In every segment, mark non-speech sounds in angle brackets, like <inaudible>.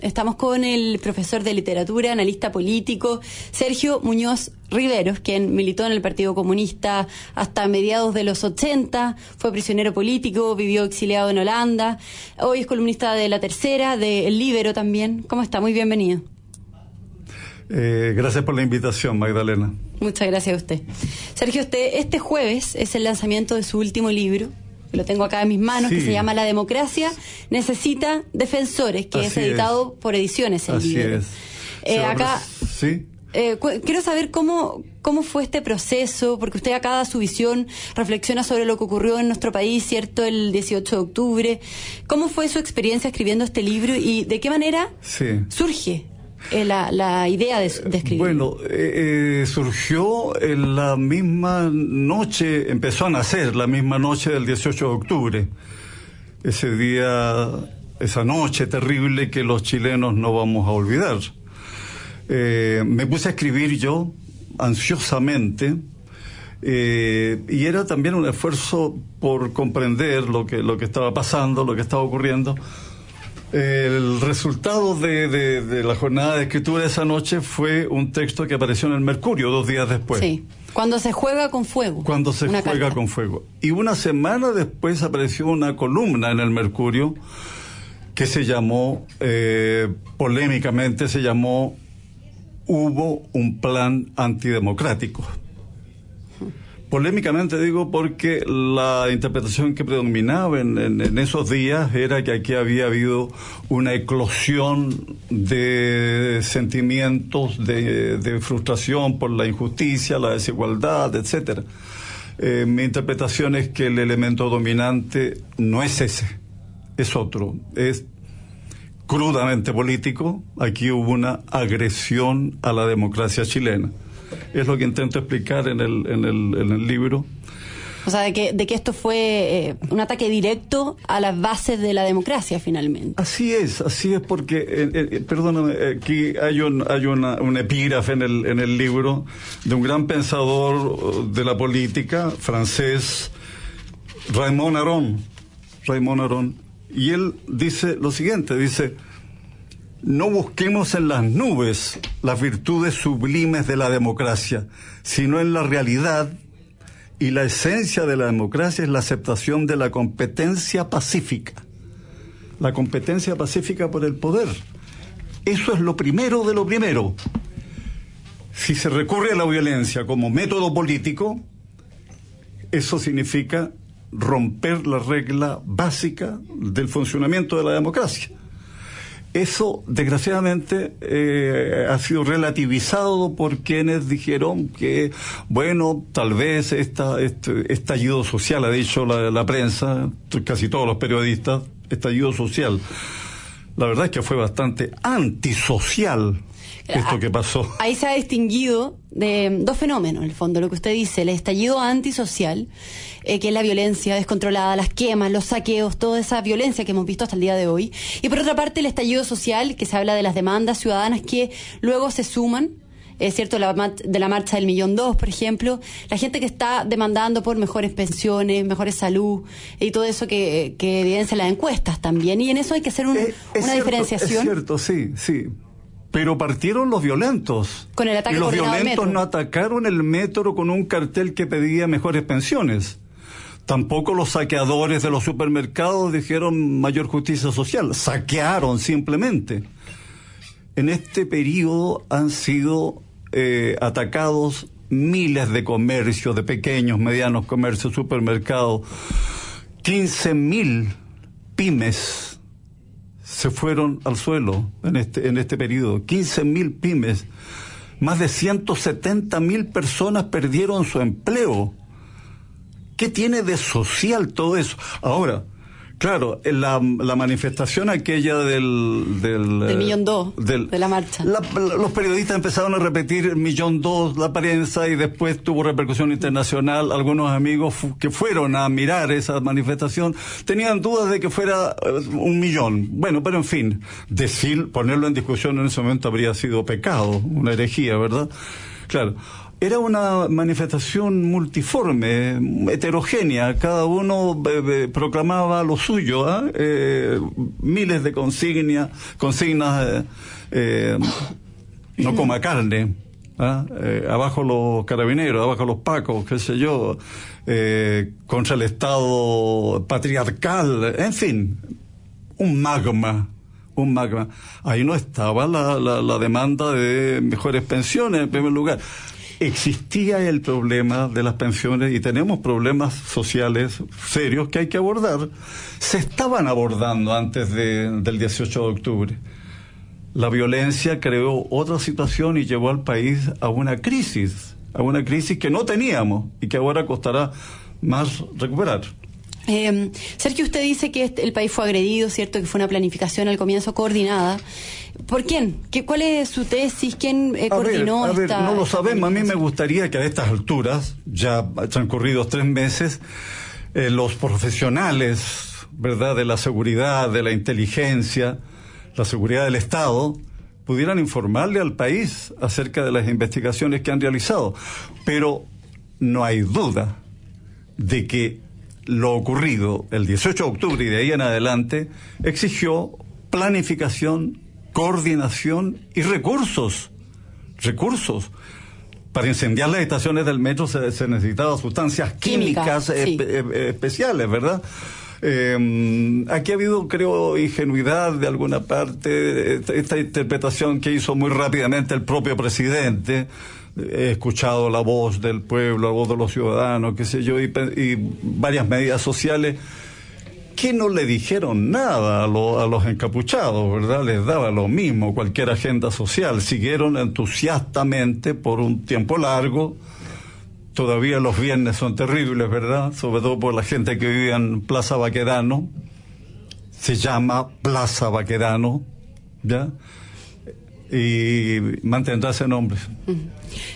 Estamos con el profesor de literatura, analista político, Sergio Muñoz Riveros, quien militó en el Partido Comunista hasta mediados de los 80, fue prisionero político, vivió exiliado en Holanda, hoy es columnista de La Tercera, de El Libero también. ¿Cómo está? Muy bienvenido. Eh, gracias por la invitación, Magdalena. Muchas gracias a usted. Sergio, usted, este jueves es el lanzamiento de su último libro, lo tengo acá en mis manos, que se llama La democracia necesita defensores, que es editado por Ediciones. El Así es. Eh, acá, sí. Eh, quiero saber cómo, cómo fue este proceso, porque usted acá da su visión, reflexiona sobre lo que ocurrió en nuestro país, ¿cierto?, el 18 de octubre. ¿Cómo fue su experiencia escribiendo este libro y de qué manera surge eh, la, la, idea de, escribir? Bueno, eh, eh, surgió en la misma noche, empezó a nacer la misma noche del 18 de octubre. Ese día, esa noche terrible que los chilenos no vamos a olvidar. me puse a escribir yo, ansiosamente, y era también un esfuerzo por comprender lo que, lo que estaba pasando, lo que estaba ocurriendo el resultado de, la jornada de escritura de esa noche fue un texto que apareció en el Mercurio dos días después. Sí, cuando se juega con fuego. Cuando se juega con fuego. Y una semana después apareció una columna en el Mercurio que se llamó, eh, polémicamente se llamó, Hubo un plan antidemocrático. Polémicamente digo porque la interpretación que predominaba en, esos días era que aquí había habido una eclosión de sentimientos de, frustración por la injusticia, la desigualdad, etcétera. Eh, mi interpretación es que el elemento dominante no es ese, es otro, es crudamente político. Aquí hubo una agresión a la democracia chilena es lo que intento explicar en el, en el, en el libro. O sea, de que, de que esto fue eh, un ataque directo a las bases de la democracia, finalmente. Así es, así es, porque, eh, eh, perdóname, aquí hay, un, hay una, un epígrafe en el, en el libro de un gran pensador de la política francés, Raymond Aron. Raymond Aron. Y él dice lo siguiente, dice, no busquemos en las nubes las virtudes sublimes de la democracia, sino en la realidad y la esencia de la democracia es la aceptación de la competencia pacífica. La competencia pacífica por el poder. Eso es lo primero de lo primero. Si se recurre a la violencia como método político, eso significa romper la regla básica del funcionamiento de la democracia. Eso, desgraciadamente, eh, ha sido relativizado por quienes dijeron que, bueno, tal vez esta, este estallido social, ha dicho la, la prensa, casi todos los periodistas, estallido social. La verdad es que fue bastante antisocial esto ah, que pasó. Ahí se ha distinguido de dos fenómenos, en el fondo, lo que usted dice, el estallido antisocial, eh, que es la violencia descontrolada, las quemas, los saqueos, toda esa violencia que hemos visto hasta el día de hoy. Y por otra parte, el estallido social, que se habla de las demandas ciudadanas que luego se suman es cierto, la, de la marcha del millón dos, por ejemplo, la gente que está demandando por mejores pensiones, mejores salud y todo eso que, que evidencia las encuestas también. Y en eso hay que hacer una diferenciación. Es cierto, sí, sí. Pero partieron los violentos. Con el ataque y los violentos no atacaron el metro con un cartel que pedía mejores pensiones. Tampoco los saqueadores de los supermercados dijeron mayor justicia social. Saquearon simplemente. En este periodo han sido eh, atacados miles de comercios, de pequeños, medianos comercios, supermercados. 15 mil pymes se fueron al suelo en este, en este periodo. 15 mil pymes, más de 170 mil personas perdieron su empleo. ¿Qué tiene de social todo eso? Ahora, Claro, la, la manifestación aquella del... Del, del millón dos, de la marcha. los periodistas empezaron a repetir millón dos, la prensa, y después tuvo repercusión internacional. Algunos amigos que fueron a mirar esa manifestación tenían dudas de que fuera eh, un millón. Bueno, pero en fin, decir, ponerlo en discusión en ese momento habría sido pecado, una herejía, ¿verdad? Claro. era una manifestación multiforme, heterogénea, cada uno eh, proclamaba lo suyo, ¿ah? eh, miles de consignas, consignas, eh, no coma carne, ¿ah? abajo los carabineros, abajo los pacos, qué sé yo, contra el Estado patriarcal, en fin, un magma un magma. Ahí no estaba la, la demanda de mejores pensiones en primer lugar existía el problema de las pensiones y tenemos problemas sociales serios que hay que abordar. Se estaban abordando antes del 18 de octubre. La violencia creó otra situación y llevó al país a una crisis, a una crisis que no teníamos y que ahora costará más recuperar. Eh, Sergio, usted dice que este, el país fue agredido, ¿cierto? Que fue una planificación al comienzo coordinada. ¿Por quién? ¿Qué, ¿Cuál es su tesis? ¿Quién eh, coordinó a ver, No lo sabemos. A mí me gustaría que a estas alturas, ya transcurridos tres meses, eh, los profesionales, ¿verdad?, de la seguridad, de la inteligencia, la seguridad del Estado, pudieran informarle al país acerca de las investigaciones que han realizado. Pero no hay duda de que lo ocurrido el 18 de octubre y de ahí en adelante exigió planificación, coordinación y recursos. Recursos. Para incendiar las estaciones del metro se, necesitaban sustancias químicas especiales, ¿verdad? Eh, aquí ha habido, creo, ingenuidad de alguna parte, esta interpretación que hizo muy rápidamente el propio presidente, he escuchado la voz del pueblo, la voz de los ciudadanos, qué sé yo, y, varias medidas sociales que no le dijeron nada a, a, los encapuchados, ¿verdad? Les daba lo mismo cualquier agenda social. Siguieron entusiastamente por un tiempo largo. Todavía los viernes son terribles, ¿verdad? Sobre todo por la gente que vive en Plaza Baquedano. Se llama Plaza Baquedano, ¿ya? Y mantendrá ese nombre.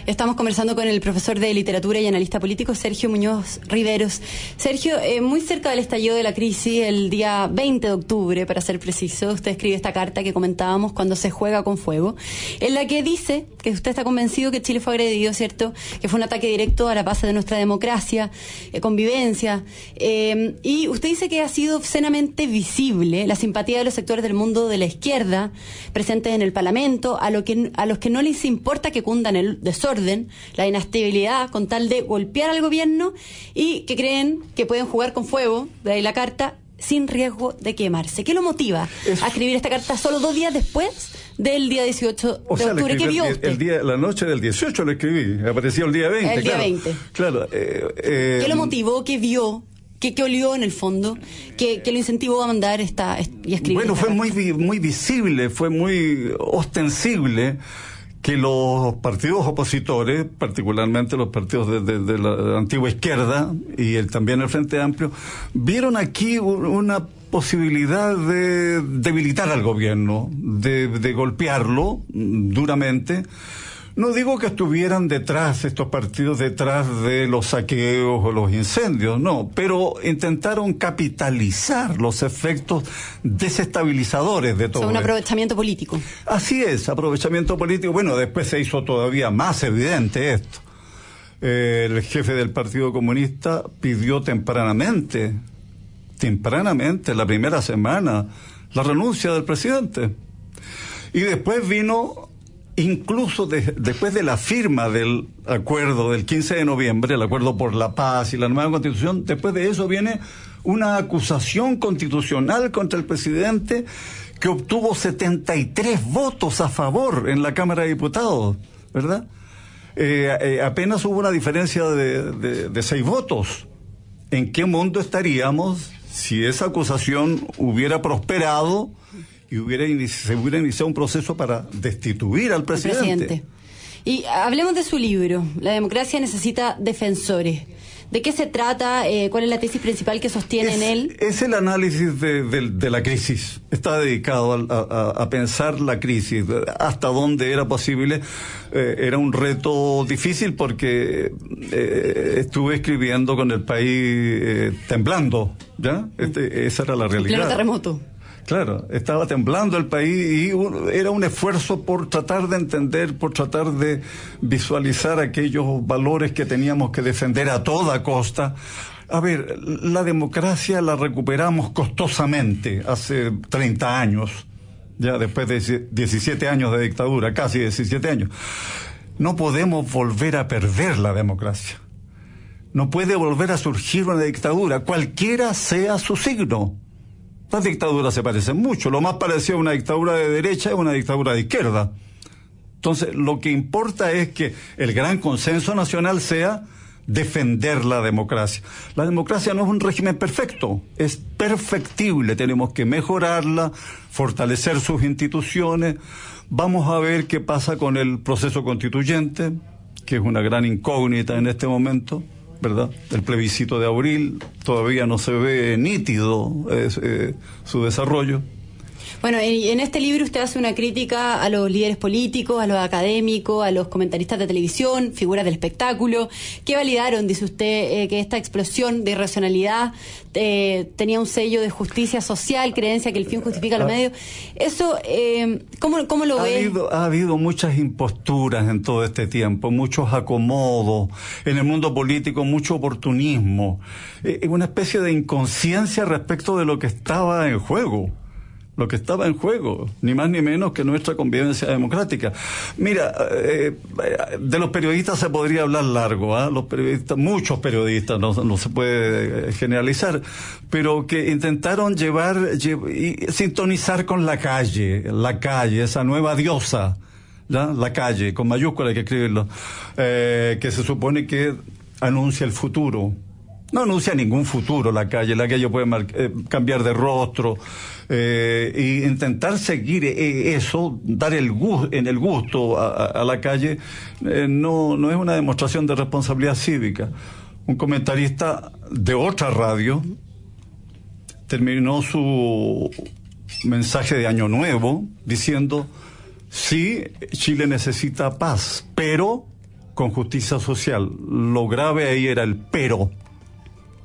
Estamos conversando con el profesor de literatura y analista político Sergio Muñoz Riveros. Sergio, eh, muy cerca del estallido de la crisis, el día 20 de octubre, para ser preciso, usted escribe esta carta que comentábamos cuando se juega con fuego, en la que dice que usted está convencido que Chile fue agredido, ¿cierto? Que fue un ataque directo a la base de nuestra democracia, eh, convivencia. Eh, y usted dice que ha sido obscenamente visible la simpatía de los sectores del mundo de la izquierda presentes en el Parlamento, a, lo que, a los que no les importa que cundan el desorden, la inestabilidad, con tal de golpear al gobierno y que creen que pueden jugar con fuego, de ahí la carta, sin riesgo de quemarse. ¿Qué lo motiva a escribir esta carta solo dos días después del día 18 de octubre? ¿Qué vio El día, la noche del 18 lo escribí, apareció el día 20. El día 20. Claro. Eh, eh, ¿Qué lo motivó? ¿Qué vio? ¿Qué, qué olió en el fondo? ¿Qué, lo incentivó a mandar esta, y escribir? Bueno, fue muy, muy visible, fue muy ostensible que los partidos opositores, particularmente los partidos de, la antigua izquierda y el, también el Frente Amplio, vieron aquí una posibilidad de debilitar al gobierno, de, de golpearlo duramente no digo que estuvieran detrás, estos partidos detrás de los saqueos o los incendios, no, pero intentaron capitalizar los efectos desestabilizadores de todo. O un aprovechamiento político. Así es, aprovechamiento político. Bueno, después se hizo todavía más evidente esto. el jefe del Partido Comunista pidió tempranamente, tempranamente, la primera semana, la renuncia del presidente. Y después vino incluso después de la firma del acuerdo del 15 de noviembre, el acuerdo por la paz y la nueva constitución, después de eso viene una acusación constitucional contra el presidente que obtuvo 73 votos a favor en la Cámara de Diputados, ¿verdad? Eh, eh, apenas hubo una diferencia de, de seis votos. ¿En qué mundo estaríamos si esa acusación hubiera prosperado? Y hubiera se hubiera iniciado un proceso para destituir al presidente. Y hablemos de su libro, La democracia necesita defensores. ¿De qué se trata? Eh, ¿Cuál es la tesis principal que sostiene en él? Es el análisis de, la crisis. Está dedicado a, pensar la crisis, hasta dónde era posible. Eh, era un reto difícil porque eh, estuve escribiendo con el país temblando, ¿ya? Este, esa era la realidad. terremoto. Claro, estaba temblando el país y era un esfuerzo por tratar de entender, por tratar de visualizar aquellos valores que teníamos que defender a toda costa. A ver, la democracia la recuperamos costosamente hace 30 años, ya después de 17 años de dictadura, casi 17 años. No podemos volver a perder la democracia. No puede volver a surgir una dictadura, cualquiera sea su signo. Las dictaduras se parecen mucho. Lo más parecido a una dictadura de derecha es una dictadura de izquierda. Entonces, lo que importa es que el gran consenso nacional sea defender la democracia. La democracia no es un régimen perfecto, es perfectible, tenemos que mejorarla, fortalecer sus instituciones. Vamos a ver qué pasa con el proceso constituyente, que es una gran incógnita en este momento. ¿Verdad? El plebiscito de abril todavía no se ve nítido eh, su desarrollo. Bueno, en, este libro usted hace una crítica a los líderes políticos, a los académicos, a los comentaristas de televisión, figuras del espectáculo, que validaron, dice usted, eh, que esta explosión de irracionalidad eh, tenía un sello de justicia social, creencia que el fin justifica los ah. medios. Eso, eh, ¿cómo, ¿cómo, lo ha ve? Habido, ha habido muchas imposturas en todo este tiempo, muchos acomodos, en el mundo político mucho oportunismo, una especie de inconsciencia respecto de lo que estaba en juego lo que estaba en juego, ni más ni menos que nuestra convivencia democrática. Mira, eh, de los periodistas se podría hablar largo, ¿ah? los periodistas, muchos periodistas, no, no, se puede generalizar, pero que intentaron llevar y sintonizar con la calle, la calle, esa nueva diosa, ¿ya? la calle, con mayúscula hay que escribirlo, eh, que se supone que anuncia el futuro no anuncia ningún futuro la calle, la calle puede eh, cambiar de rostro eh, y intentar seguir eh, eso, dar el gusto, en el gusto a, la calle, no, no es una demostración de responsabilidad cívica. Un comentarista de otra radio terminó su mensaje de Año Nuevo diciendo, sí, Chile necesita paz, pero con justicia social. Lo grave ahí era el pero.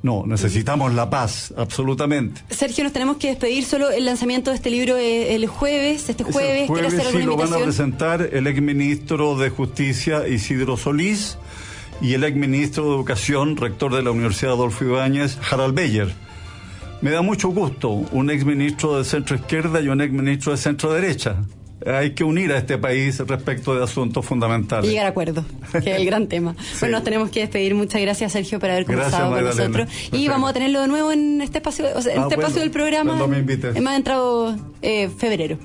No, necesitamos la paz, absolutamente. Sergio, nos tenemos que despedir. Solo el lanzamiento de este libro el jueves, este jueves. El jueves sí lo van a presentar el exministro de Justicia Isidro Solís y el exministro de Educación, rector de la Universidad Adolfo Ibáñez, Harald Beyer. Me da mucho gusto un exministro de centro izquierda y un exministro de centro derecha hay que unir a este país respecto de asuntos fundamentales. Y llegar a acuerdo, que es el gran tema. <laughs> Bueno, nos tenemos que despedir. Muchas gracias, Sergio, por haber conversado con nosotros. Y vamos a tenerlo de nuevo en este espacio, o sea, en ah, este espacio del programa. Cuando me invites. Hemos entrado eh, febrero.